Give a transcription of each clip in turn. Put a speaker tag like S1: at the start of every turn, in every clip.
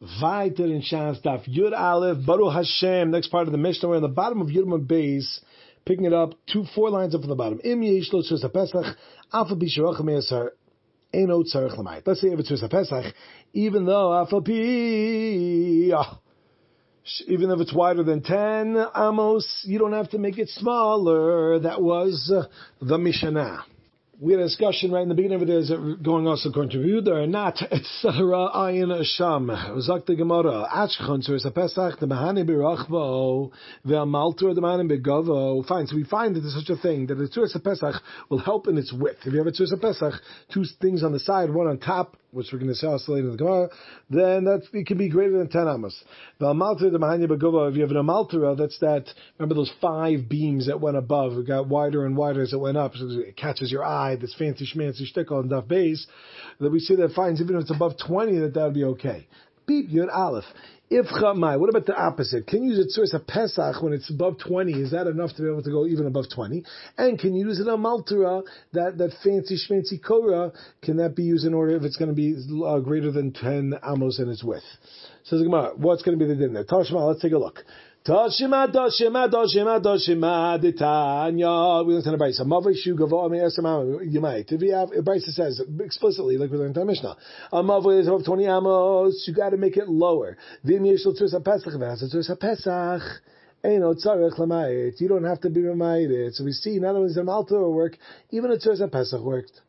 S1: Weiter in Shas Daf Yud Aleph Baruch Hashem. Next part of the Mishnah. We're on the bottom of Yud Beis, picking it up two four lines up from the bottom. Im Yesh Lo HaPesach Alpha Bisharach Me'asar Eno Tzarech Lamayit. Let's say if it's Tzus HaPesach, even though Alpha Pi, oh, even if it's wider than 10 amos, you don't have to make it smaller. That was uh, the Mishnah we had a discussion right in the beginning of it is going also Yehuda or not. Sarah ayin sham. Zak the Gemara. Achchon so it's a Pesach the mahani birachvo ve'amaltur the mahani begavo. Fine. So we find that there's such a thing that the Tzuras Pesach will help in its width. If you have a Tzuras Pesach, two things on the side, one on top, which we're going to say also later in the Gemara, then that it can be greater than ten amos. Ve'amaltur the mahani begavo. If you have an amaltura, that's that. Remember those five beams that went above. It got wider and wider as it went up. So it catches your eye this fancy schmancy shtickle on Daf base, that we see that finds even if it's above 20, that that would be okay. Beep, Yud Aleph. If Chamai, what about the opposite? Can you use it source a Pesach when it's above 20? Is that enough to be able to go even above 20? And can you use it on Maltura, that, that fancy schmancy Korah, can that be used in order if it's going to be uh, greater than 10 amos in its width? Says Gemara, what's going to be the din there? Tashma, let's take a look. Toshima, Toshima, Toshima, Toshima, Ditanya. We learned in the Brisa. Gavo ami esamam. You might. If you have, Brisa says explicitly, like we learned in Mishnah, a mavai is above 20 amos, you got to make it lower. Vim yeshul tzursa pesach, v'as tzursa pesach. You don't have to be reminded. So we see not only does the Malta work, even a Tzursa Pesach worked.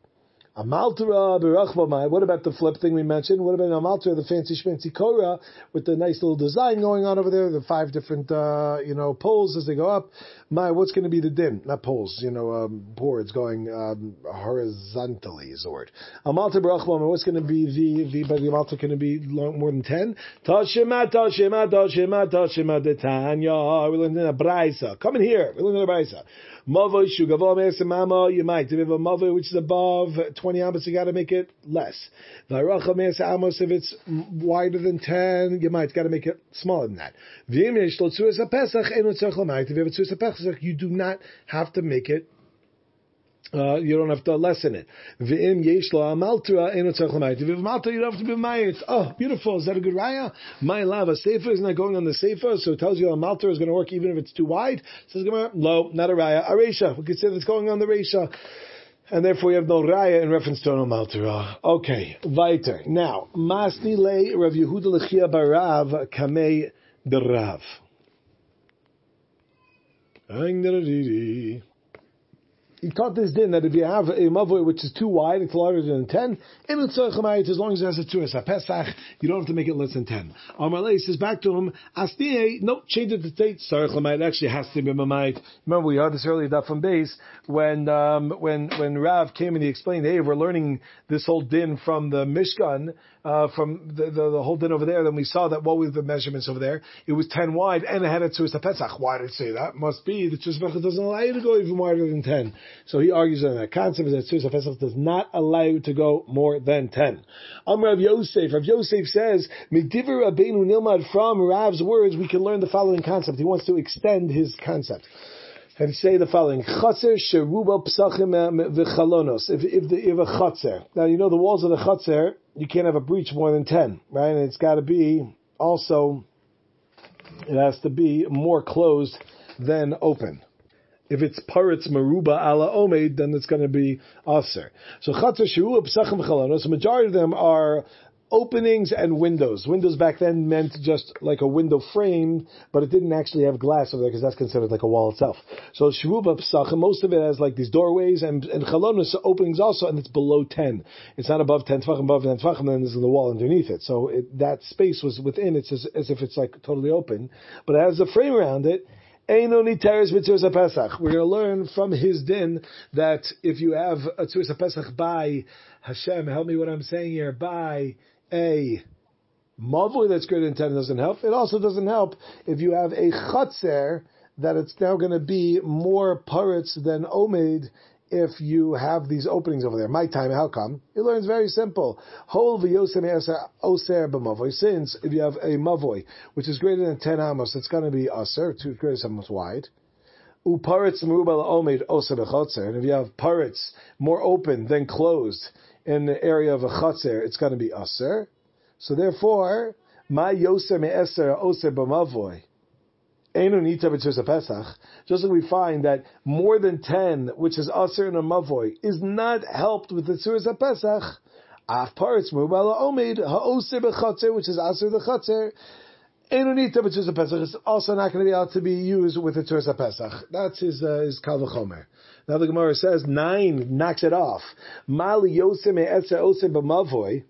S1: Amaltura berachvamai. What about the flip thing we mentioned? What about Amaltura, the fancy schmancy Korah with the nice little design going on over there, the five different uh, you know poles as they go up? My, what's going to be the din? Not poles, you know, um, boards going um, horizontally is the word. Berachvamai. What's going to be the the but the Amaltura going to be long, more than ten? Tashima tashima tashima tashima detanya. We learned in a braysa. Come in here. We learned in a braysa. Mavo shugavo me'esamama, you might. If you have a mavo which is above 20 amos, you gotta make it less. V'aracha me'esamos, if it's wider than 10, you might, gotta make it smaller than that. V'im yesh lo tzuas ha-pesach, enu tzarech If you have a ha-pesach, you do not have to make it uh, you don't have to lessen it. V'im yesh lo amaltra eno tzarech l'mayit. If you you don't have to be mayit. Oh, beautiful. Is that a good raya? My lava sefer is not going on the sefer, so it tells you a is going to work even if it's too wide. Says Gemara, no, not a raya. A resha. We could say it's going on the resha. And therefore, you have no raya in reference to no maltra. Okay, weiter. Now, masni le Rav Yehuda lechia barav kamei derav. He taught this din that if you have a mavoi which is too wide, it's larger than 10, as long as it has a tzuras, a pesach, you don't have to make it less than 10. Amalei says back to him, Asniye, no, change it to state, tzarech lamayit, actually has to be mamayit. Remember, we heard this earlier, that from base, when, um, when, when Rav came and he explained, hey, we're learning this whole din from the Mishkan, uh, from the, the, the, whole din over there, then we saw that what were the measurements over there? It was 10 wide and it had a tzuras pesach. Why did it say that? Must be the pesach doesn't allow you to go even wider than 10. So he argues on that concept is that pesach does not allow you to go more than 10. Am Rav Yosef. Rav Yosef says, from Rav's words, we can learn the following concept. He wants to extend his concept and say the following. If if the if a chaser, now you know the walls of the chaser, you can't have a breach more than ten, right? And it's got to be also, it has to be more closed than open. If it's paritz maruba ala omed, then it's going to be aser. So chatzar sheruba psachim v'chalonos. The majority of them are openings and windows. Windows back then meant just like a window frame, but it didn't actually have glass over there because that's considered like a wall itself. So shruba psach, most of it has like these doorways and and openings also, and it's below ten. It's not above ten tvachim, above ten tvachim, then there's the wall underneath it. So it, that space was within. It's as, as if it's like totally open, but it has a frame around it. We're going to learn from his din that if you have a tzuras pesach by Hashem, help me what I'm saying here, by a mavui that's greater than 10 doesn't help. It also doesn't help if you have a chatzer that it's now going to be more parrots than omed if you have these openings over there. My time, how come? He learns very simple. Oser. Since if you have a mavoy, which is greater than 10 amos, it's going to be aser, two greater amos wide. Oser. And if you have parrots more open than closed, in the area of a chaser, it's going to be aser. So therefore, my yoser me'eser oser b'mavoy. Just like we find that more than ten, which is aser and a mavoy, is not helped with the tzuras pesach. Af parts mubala omid ha'oser b'chatzer, which is aser the chatzer. Enonita b'tzuras pesach is also not going to be able to be used with the tzuras pesach. That's his uh, his kal v'chomer. Now the Gemara says nine knocks it off. Mali yoser me'eser oser b'mavoy.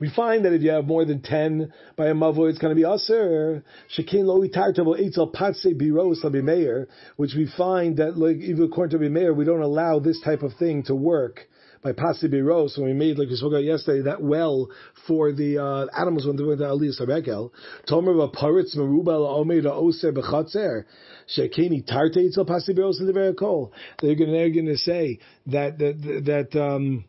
S1: We find that if you have more than ten by a mavo, it's going to be aser. Shekin lo itartavo eitzel patse biros labimeir, which we find that like even according to bimeir, we don't allow this type of thing to work by patse biros. When we made like we spoke about yesterday that well for the uh, animals when they went to aliyah sarekel. Tomer v'paritz merubal omer oser bechatzer. Shekini tarte eitzel patse biros kol. They're going to say that that that. Um,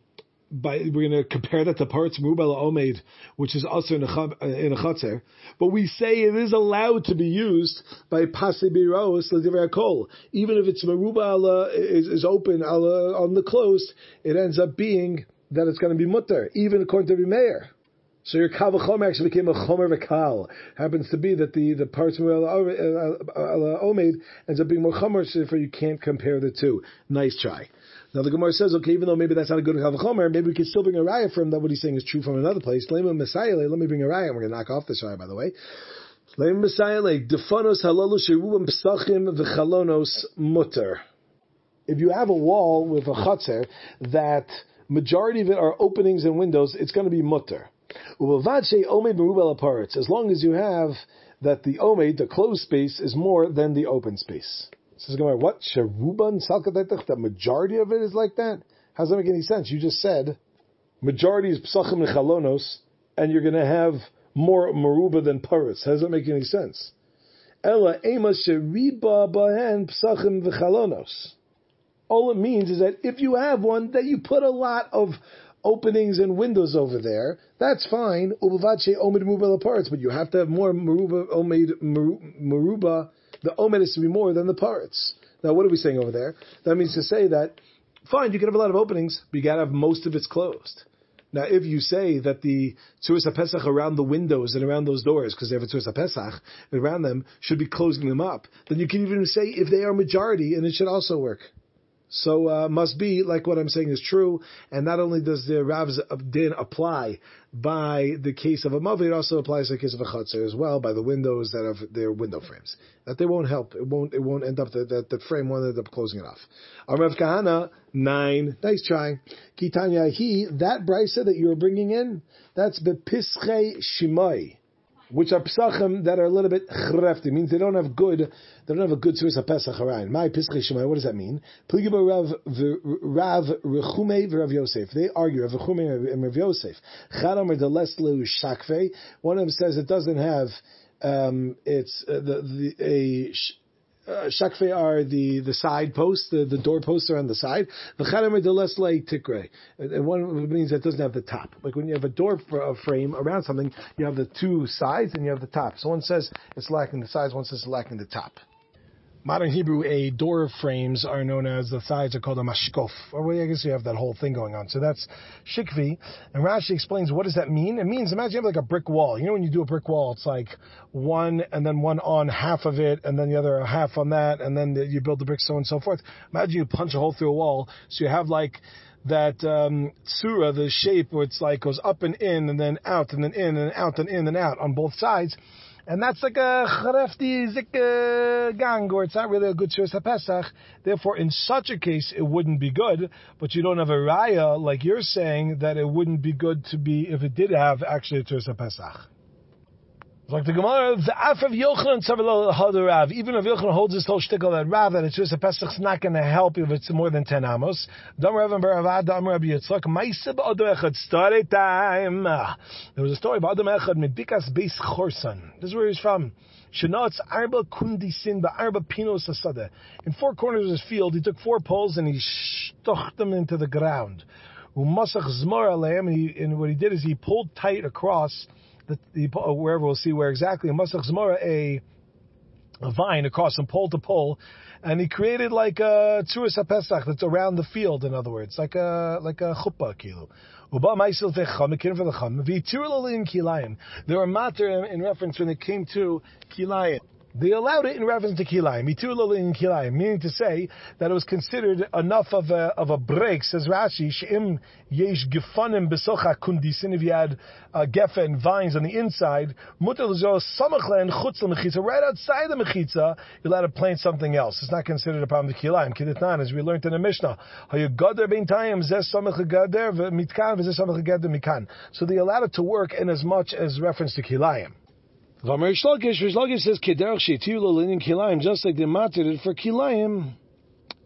S1: by we're going to compare that to parts mubala omed, which is also in a uh, in a but we say it is allowed to be used by pasibiros kol. Even if it's marubala uh, is, is open uh, on the closed, it ends up being that it's going to be mutter, even according to Bimeir. So your kavachomer actually became a chomer v'kal. Happens to be that the the parts of omed ends up being more chomer, so therefore you can't compare the two. Nice try. Now the Gemara says, okay, even though maybe that's not a good Chavachomer, maybe we could still bring a raya from that what he's saying is true from another place. Lema Messiah, let me bring a raya, we're going to knock off this raya, by the way. Lema Messiah, defanos halalu sherubim pesachim v'chalonos mutter. If you have a wall with a chutzner that majority of it are openings and windows, it's going to be mutter. As long as you have that the omed, the closed space, is more than the open space. Says Gemara, what salkadaitach? The majority of it is like that. How does that make any sense? You just said majority is psachim and chalonos, and you're going to have more maruba than paris. How does that make any sense? Ella ema sheriba bahen psachim v'chalonos. All it means is that if you have one, that you put a lot of openings and windows over there, that's fine. Omid parts, but you have to have more maruba omid the omen is to be more than the parts. Now, what are we saying over there? That means to say that, fine, you can have a lot of openings, but you gotta have most of it's closed. Now, if you say that the Tzuras Pesach around the windows and around those doors, because they have a Tzuras Pesach, around them, should be closing them up, then you can even say if they are majority, and it should also work. So uh, must be like what I'm saying is true, and not only does the Rav's din apply by the case of a mavi, it also applies to the case of a chutzner as well by the windows that have their window frames. That they won't help. It won't. It won't end up that the, the, frame won't end up closing it off. Rav Kahana nine. Nice try. Kitanya he that brisa that you're bringing in. That's bepische shimai which are psachim that are a little bit chrefti, means they don't have good, they don't have a good Tzuras Pesach around. My Pischei Shemai, what does that mean? Pligiba Rav, Rav Rechume Rav Yosef. They argue, Rav Rechume and Rav Yosef. Chadam or Deleslu Shakve. One of them says it doesn't have, um, it's uh, the, the, a, Uh, shakfe are the, the side posts, the, the door posts are on the side. The tikre. And one means that doesn't have the top. Like when you have a door frame around something, you have the two sides and you have the top. So one says it's lacking the sides, one says it's lacking the top modern Hebrew, a door frames are known as the sides are called a mashkof. Or I guess you have that whole thing going on. So that's shikvi. And Rashi explains what does that mean? It means imagine you have like a brick wall. You know when you do a brick wall, it's like one and then one on half of it, and then the other half on that, and then you build the brick so on and so forth. Imagine you punch a hole through a wall, so you have like that um, tsura, the shape where it's like goes up and in, and then out, and then in, and out, and in, and out on both sides. And that's like a chrefti zik gang, or it's not really a good Shiras HaPesach. Therefore, in such a case, it wouldn't be good, but you don't have a raya, like you're saying, that it wouldn't be good to be, if it did have actually a Shiras HaPesach. Like the Gemara, the Af of Yochanan Rav. Even if Yochanan holds his whole shtickle that Rav, that it's just a Pesach's not going to help if it's more than 10 amos. Rav and Baravad, Yitzchak, Maisib story time. There was a story about Adam Echad, Medikas Beis Chorsan. This is where he's from. Shenatz Arba Kundisin Arba Pinos Asada. In four corners of his field, he took four poles and he stuck them into the ground. Umasach and what he did is he pulled tight across the, the, wherever we'll see where exactly, in Masach Zmora, a, a vine across from pole to pole, and he created like a tzuris pesach that's around the field. In other words, like a like a chuppah Kilayim. There were matter in reference when it came to Kilayim. They allowed it in reference to kilayim, in kilayim, meaning to say that it was considered enough of a of a break. Says Rashi, she'im yesh gefanim besocha kundisin. If you had uh, gefen vines on the inside, mutar samachla and chutz mechitza. Right outside the mechitza, you're allowed to plant something else. It's not considered a problem to kilayim. Kidetnan, as we learned in the Mishnah, hayu bein zes samach gader mitkan v'zes samach gader mikan. So they allowed it to work in as much as reference to kilayim. Vamer Shlokish, Shlokish says, Kederach Shetir Lolin Kilayim, just like they it for Kilayim,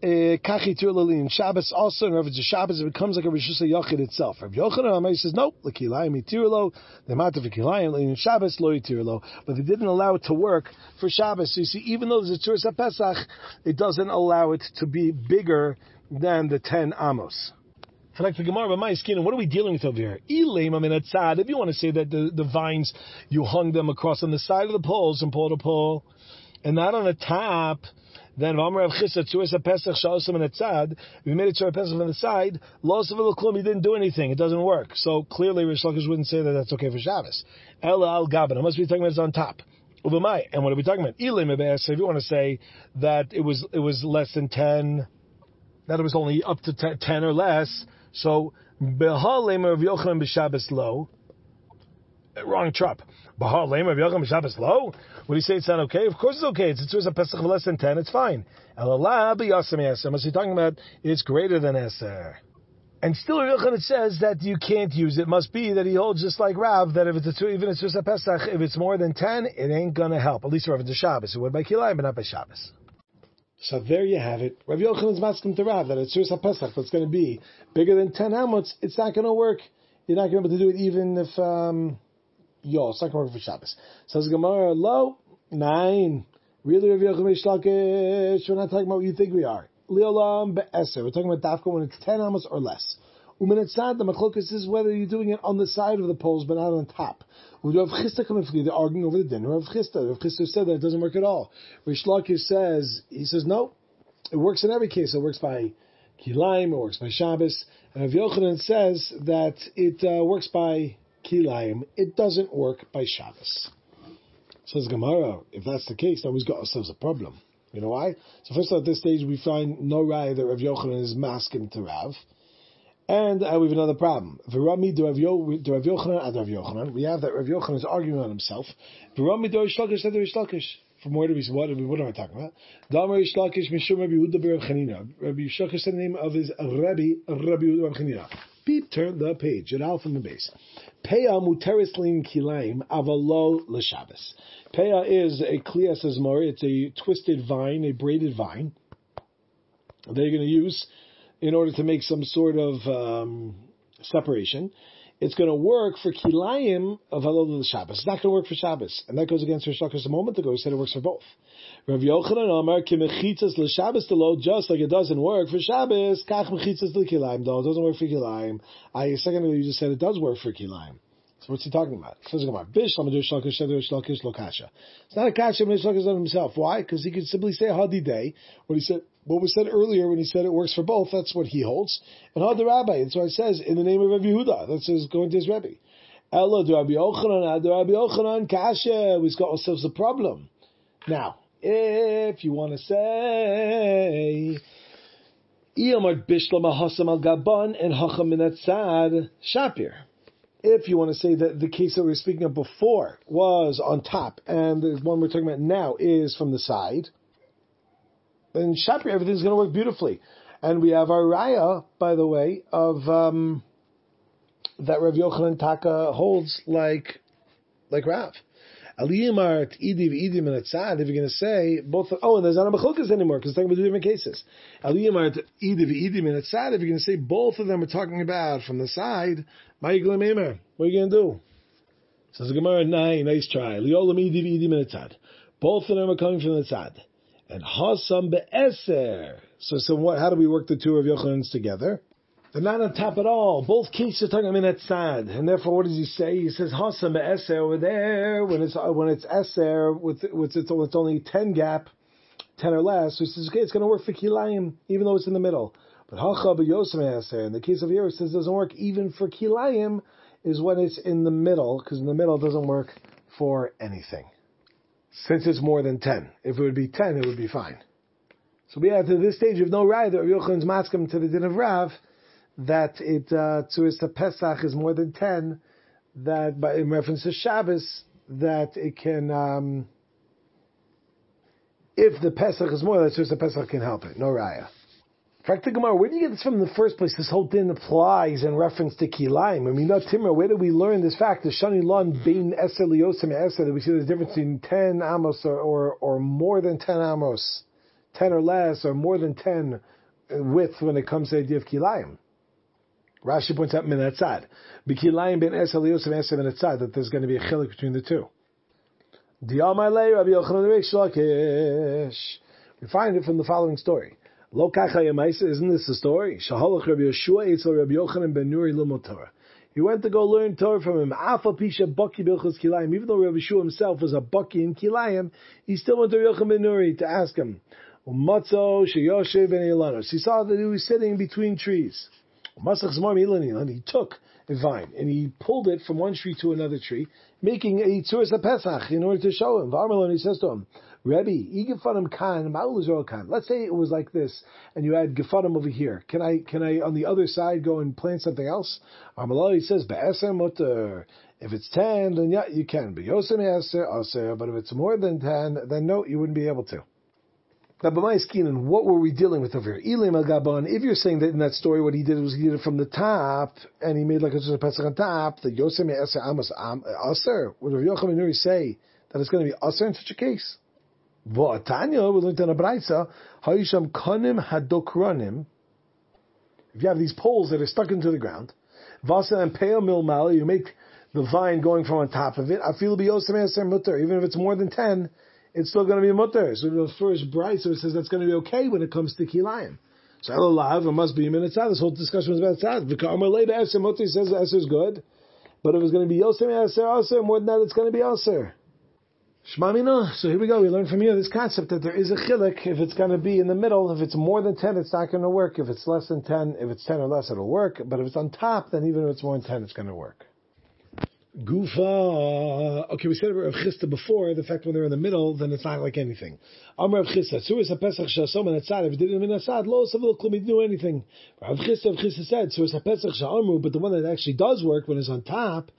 S1: eh, Kachitur Lolin. Shabbos also, and if it's a Shabbos, it becomes like a Rishus Yochid itself. Rabbi Yochanan says, no, the Kilayim Yitirlo, they mated for Kilayim, Lolin Shabbos, Lo. But they didn't allow it to work for Shabbos. So you see, even though there's a Tzuras Pesach, it doesn't allow it to be bigger than the 10 Amos. What are we dealing with over here? A if you want to say that the, the vines, you hung them across on the side of the poles from pole to pole, and not on the top, then Vamar Rav Chisda Tzuras Pesach Shalosam and Etzad. We made it to a Pesach on the side. Loss of Klum, he didn't do anything. It doesn't work. So clearly, Rish Lakish wouldn't say that that's okay for Shabbos. Ella al Gaban. I must be talking about it's on top. Uvamai. And what are we talking about? Ilim If you want to say that it was it was less than ten, that it was only up to ten or less, so, Behal Lemer of Yochanan b'Shabbos Lo. Wrong trap. Behal Lemer of Yochanan b'Shabbos Lo. Would he say it's not okay? Of course it's okay. It's, it's a Pesach of less than 10. It's fine. Elallah b'Yasam Yasam. What's he talking about? It's greater than Eser. And still, Yochanan says that you can't use it. Must be that he holds just like Rav that if it's a, even if it's just a Pesach, if it's more than ten, it ain't gonna help. At least it's a Shabbos, it would by Kilayim, but not by Shabbos. So there you have it. Rav Yochanan's masking to Rav that it's Tzuras Pesach that's going to be bigger than ten hamots. It's not going to work. You're not going to be able to do it even if um, yo, it's not going to work for Shabbos. Says Gemara, low nine. Really, Rav Yochanan Shlakish. We're not talking about what you think we are. Leolam be'eser. We're talking about dafka when it's ten amos or less. Umenetzad, the machlokas is whether you're doing it on the side of the poles but not on top. Rav Chisda coming they're arguing over the dinner. Rav Chisda, Rav Chisda said that it doesn't work at all. Rish Lakish says, he says, no, it works in every case. It works by Kilaim, it works by Shabbos. And Rav Yochanan says that it uh, works by Kilaim. It doesn't work by Shabbos. Says Gemara, if that's the case, then we've got ourselves a problem. You know why? So first of at this stage, we find no raya that Rav Yochanan is masking to Rav. And uh, we have another problem. Virami do Rav Yochanan and Rav Yochanan. We have that Rav Yochanan is arguing on himself. Virami do Rishlakish and Rish Lakish. From where do we what, what am I talking about? Damar Rish Lakish Mishum Rabbi Yehuda Ber Chanina. Rabbi Lakish said the name of his Rabbi Rabbi Yehuda Ber Chanina. Beep, turn the page. An alpha from the base. Peah muteris lin kilaim avalo l'shabbos. Peah is a klias as mori. It's a twisted vine, a braided vine. They're going to use in order to make some sort of um, separation. It's going to work for kilayim of halal the Shabbos. It's not going to work for Shabbos, and that goes against Rish a moment ago. He said it works for both. Rav Yochanan Amar kimechitzas l'Shabbos lo just like it doesn't work for Shabbos. Kach mechitzas l'kilayim though it doesn't work for kilayim. I a second ago you just said it does work for kilayim. So what's he talking about? Bish Lakish Lakish Lokasha. It's not a kasha Lakish on himself. Why? Because he could simply say Hadi Day. What he said, what was said earlier when he said it works for both. That's what he holds. And Hadi Rabbi. That's why it says in the name of Rabbi Yehuda. That's his going to his Rabbi. Ella Rabbi Yochanan, ah, do Rabbi Yochanan kasha. We've got ourselves a problem. Now, if you want to say. Iyamar Bishlam Hasam al Gaban and Hacham Minatzad Shapir if you want to say that the case that we were speaking of before was on top and the one we're talking about now is from the side, then Shapir, everything's going to work beautifully. And we have our raya, by the way, of um, that Rav Yochanan Taka holds like like Rav. Aliyamart idiv idim and etzad. If you're going to say both, oh, and there's not a mechilkas anymore because it's talking about two different cases. Aliyamart idiv idim and etzad. If you're going to say both of them are talking about from the side, what are you going to do? Says Gemara, nine, nice try. Liolam idiv idim and etzad. Both of them are coming from the tzad. And hasam be'eser. So, so what, how do we work the two of Yochanans together? They're not on top at all. Both cases are talking about sad, and therefore, what does he say? He says hasam eser over there when it's when it's eser with with it's, it's only ten gap, ten or less. So he says okay, it's going to work for kilayim even though it's in the middle. But Hacha b'yosem In the case of it says it doesn't work even for kilayim, is when it's in the middle, because in the middle it doesn't work for anything. Since it's more than 10. If it would be 10, it would be fine. So we have to this stage of no right that Yochan's maskim to the din of Rav that it uh, to Pesach is more than 10, that by in reference to Shabbos, that it can um, if the Pesach is more, just the Pesach can help it. No raya. Fact Gemara, where do you get this from in the first place? This whole thing applies in reference to kilaim. I mean, not Timur. Where do we learn this fact? The shani lon mm-hmm. bein eser liosim eser that we see the difference between ten amos or, or, or more than ten amos, ten or less, or more than ten width when it comes to the idea of kilaim. Rashi points out minatzad. Bikilayim ben eser liosim eser minatzad that there's going to be a chilik between the two. We find it from the following story. Lo isn't this the story? Shahalach Rabbi Yeshua Eitzel Rabbi Yochanan ben Nuri Limot Torah. He went to go learn Torah from him. Afa Pisha Baki Bilchus Kilayim. Even though Rabbi Yeshua himself was a Baki in Kilayim, he still went to Yochanan ben Nuri to ask him. Matzo Sheyoshev ben Ilanos. He saw that he was sitting between trees. Masach Zmar Milan He took a vine and he pulled it from one tree to another tree, making a tzuras pesach in order to show him. Varmalon, he says to him, Rebbe, Igifanim Khan, Ma'ul Khan. Let's say it was like this, and you had Gefanim over here. Can I, can I, on the other side, go and plant something else? He says, Be'eser Mutter. If it's ten, then yeah, you can. But Yosem Aser, but if it's more than ten, then no, you wouldn't be able to. Now, and what were we dealing with over here? Ilim al Gabon, if you're saying that in that story what he did was he did it from the top, and he made like a pesach on top, the Yosem Eser Amos Aser, would Rav Yochanan say that it's going to be Aser in such a case? V'atanya, we learned in a Braisa, Hayisham Kanim Hadokranim, if you have these poles that are stuck into the ground, Vasa and Peo Milmal, you make the vine going from on top of it, I feel be Yosem Eser Mutter, even if it's more than 10, it's still going to be mutter. So the first bright, so it says that's going to be okay when it comes to kilayim. So Elulav, it must be a minute This whole discussion was about tzad. V'ka'amar leida eser mutter says the eser is good, but if it's going to be yosem eser aser, more than that, it's going to be aser. Shmamina. So here we go. We learn from here this concept that there is a chilik. If it's going to be in the middle, if it's more than ten, it's not going to work. If it's less than ten, if it's ten or less, it'll work. But if it's on top, then even if it's more than ten, it's going to work. Gufa. Okay, we said about Rav Chisda before. The fact when they're in the middle, then it's not like anything. Amr Rav Chisda. Suris HaPesach Shasom and Atzad. If it didn't mean Atzad, lo savil klum. He do anything. Rav Chisda, Rav Chisda said, Suris HaPesach Sha'amru, but the one that actually does work when it's on top,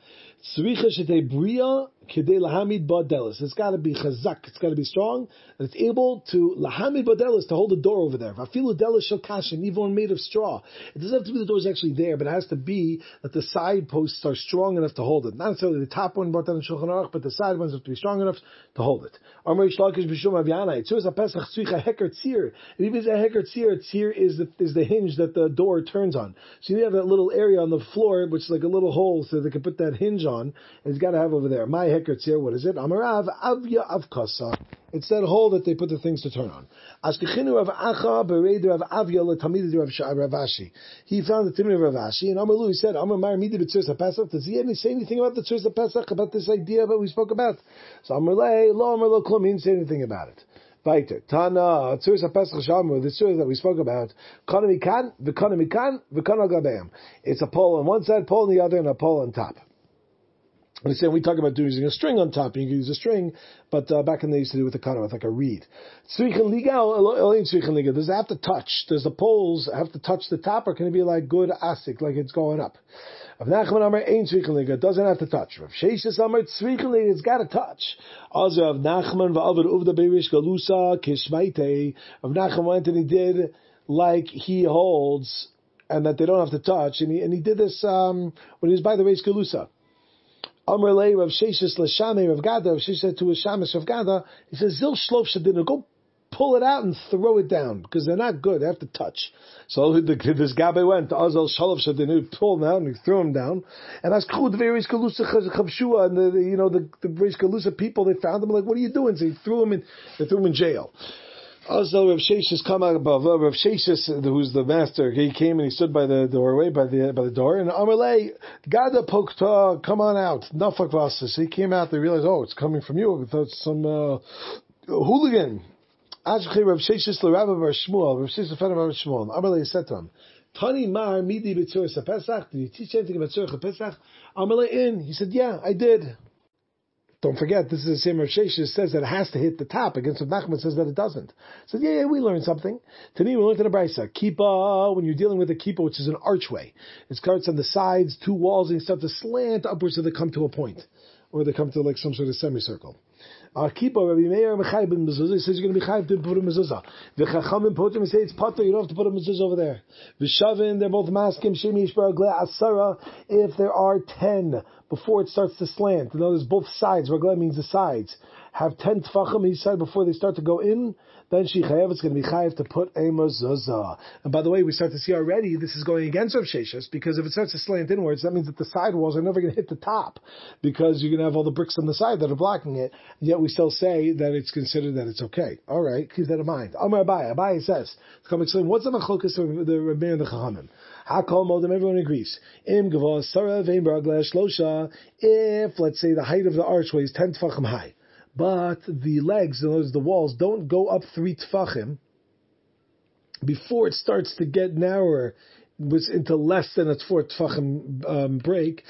S1: It's got to be chazak. It's got to be strong. And it's able to Lahamid Badelis to hold the door over there. Vafilu Delis Shokashin, even made of straw. It doesn't have to be the door is actually there, but it has to be that the side posts are strong enough to hold it. Not necessarily the top one brought down in Shulchan Aruch, but the side ones have to be strong enough to hold it. B'Shum Avyana. It says a Pesach Heker Tzir. If it's a Heker Tzir, Tzir is the, is the hinge that the door turns on. So you have that little area on the floor, which is like a little hole, so they can put that hinge on. And it's got to have over there. My Tzir, what is it? Amarav Avya Avkasa. It's that hole that they put the things to turn on. Ashkichinu of Acha Bereder of Avya Letamid of Ravashi. He found the Timid of Ravashi, and Amalu, he said, Amar Mar Midi B'Tzirsa Pesach. Does he say anything about the Tzirsa Pesach, about this idea that we spoke about? So Amarle, Lo Amar Lo Klum, he didn't say anything about it. Weiter. Tana, Tzirsa Pesach Shamu, the Tzirsa that we spoke about, Kanamikan, V'Kanamikan, V'Kanagabeam. It's a pole on one side, pole on the other, and a pole on top. Understand? We talk about using a string on top. You can use a string, but uh, back in the used to do with the cutter with like a reed. Does it have to touch? Does the poles have to touch the top, or can it be like good asik, like it's going up? Of Nachman Amar ain't Tzrichen doesn't have to touch. Rav Sheshes Amar Tzrichen it's got to touch. Also of Nachman va'avar uvda beirish galusa kishmaite. Of Nachman went and he did like he holds, and that they don't have to touch, and he, and he did this um, when he was by the Reish Galusa. Amr Lei Rav Sheshes Lashame Rav Gada, Rav Sheshes said to his Shamis Rav Gada, he says, Zil Shlof Shadina, go pull it out and throw it down, because they're not good, they have to touch. So the, this Gabe went to Azal Shalof Shadina, pulled them out and he threw them down, and as Chud Veris Kalusa Chavshua, and the, the, you know, the, the Veris Kalusa people, they found them like, what are you doing? So he threw them in, they threw them in jail. Also, Rav Sheshes come out above. Rav Sheshes, who's the master, he came and he stood by the doorway, by the by the door, and Amalei, Gada Pokta, come on out. Nafak Vasas. He came out, they realized, oh, it's coming from you. Thought some uh, hooligan. Ashkei Rav Sheshis l'Rabbi Bar Shmuel, Rav Sheshis l'Fen Bar Shmuel, Amalei said to him, Tani Mar Midi B'Tzuris Pesach, did you teach anything about Tzurich Pesach? Amalei in, he said, yeah, I did. Don't forget, this is the same Rav says that it has to hit the top, against what Nachman says that it doesn't. So yeah, yeah, we learned something. To me, we learned in the Brisa, Kippah, when you're dealing with a Kippah, which is an archway, it starts on the sides, two walls, and you start to slant upwards so they come to a point, or they come to like some sort of semicircle. Keeper, Rabbi Meir Mechai ben mezuzah, he says you're going to be chayv to put a mezuzah. Him and say it's potter, you don't have to put a mezuzah over there. V'shavin, they're both maskim, shemi yishbar asara, if there are ten, before it starts to slant. In other words, both sides, ragla means the sides, have ten tfachim he said, before they start to go in, then she chayav, it's going to be chayav to put a mezuzah. And by the way, we start to see already this is going against Rav Sheshas, because if it starts to slant inwards, that means that the side walls are never going to hit the top, because you're going to have all the bricks on the side that are blocking it, yet we still say that it's considered that it's okay. Alright, keep that in mind. Amar Abaye, Abaye says, what's the machokas of the Rabbi and the Chachamim? Hakol modem, everyone agrees. Im gavah sarah vein baraglash losha, if, let's say, the height of the archway is 10 tfachim high, but the legs, in other words, the walls, don't go up three tfachim before it starts to get narrower into less than a four tfachim um, break.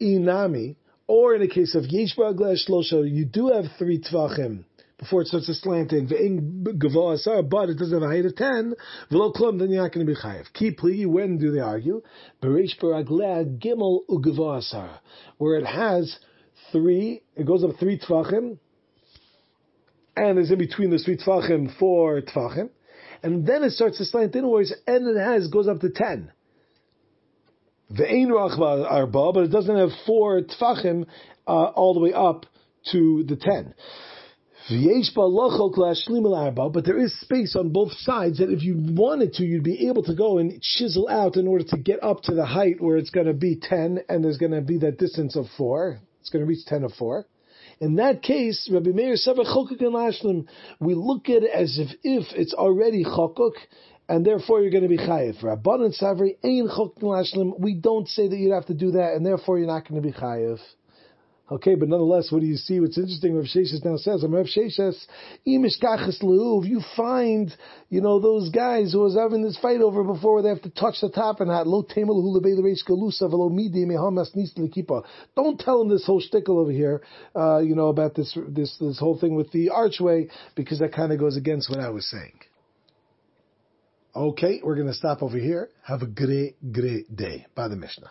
S1: Inami, or in the case of yesh shlosha, you do have three tfachim before it starts to slant in. But it doesn't have a height of ten. V'lo klum, then you're not going to be chayiv. Pligi. When do they argue? Bereish baragleh gimel ugavah where it has three. It goes up three tfachim and there's in between the three tfachim four tfachim, and then it starts to slant inwards, and it has goes up to ten. Ve'ein rachba arba, but it doesn't have four tfachim uh, all the way up to the ten. But there is space on both sides that if you wanted to, you'd be able to go and chisel out in order to get up to the height where it's going to be 10 and there's going to be that distance of 4. It's going to reach 10 of 4. In that case, Rabbi Meir said, we look at it as if, if it's already chokuk, and therefore you're going to be chayiv. Rabbanan Savri, ain chokuk lashlim, we don't say that you'd have to do that, and therefore you're not going to be chayiv. Okay, but nonetheless, what do you see? What's interesting, Rav Sheshes now says, I'm Rav Sheshes, if you find, you know, those guys who was having this fight over before they have to touch the top and that, Don't tell them this whole shtickle over here, uh, you know, about this, this, this whole thing with the archway, because that kind of goes against what I was saying. Okay, we're going to stop over here. Have a great, great day. By the Mishnah.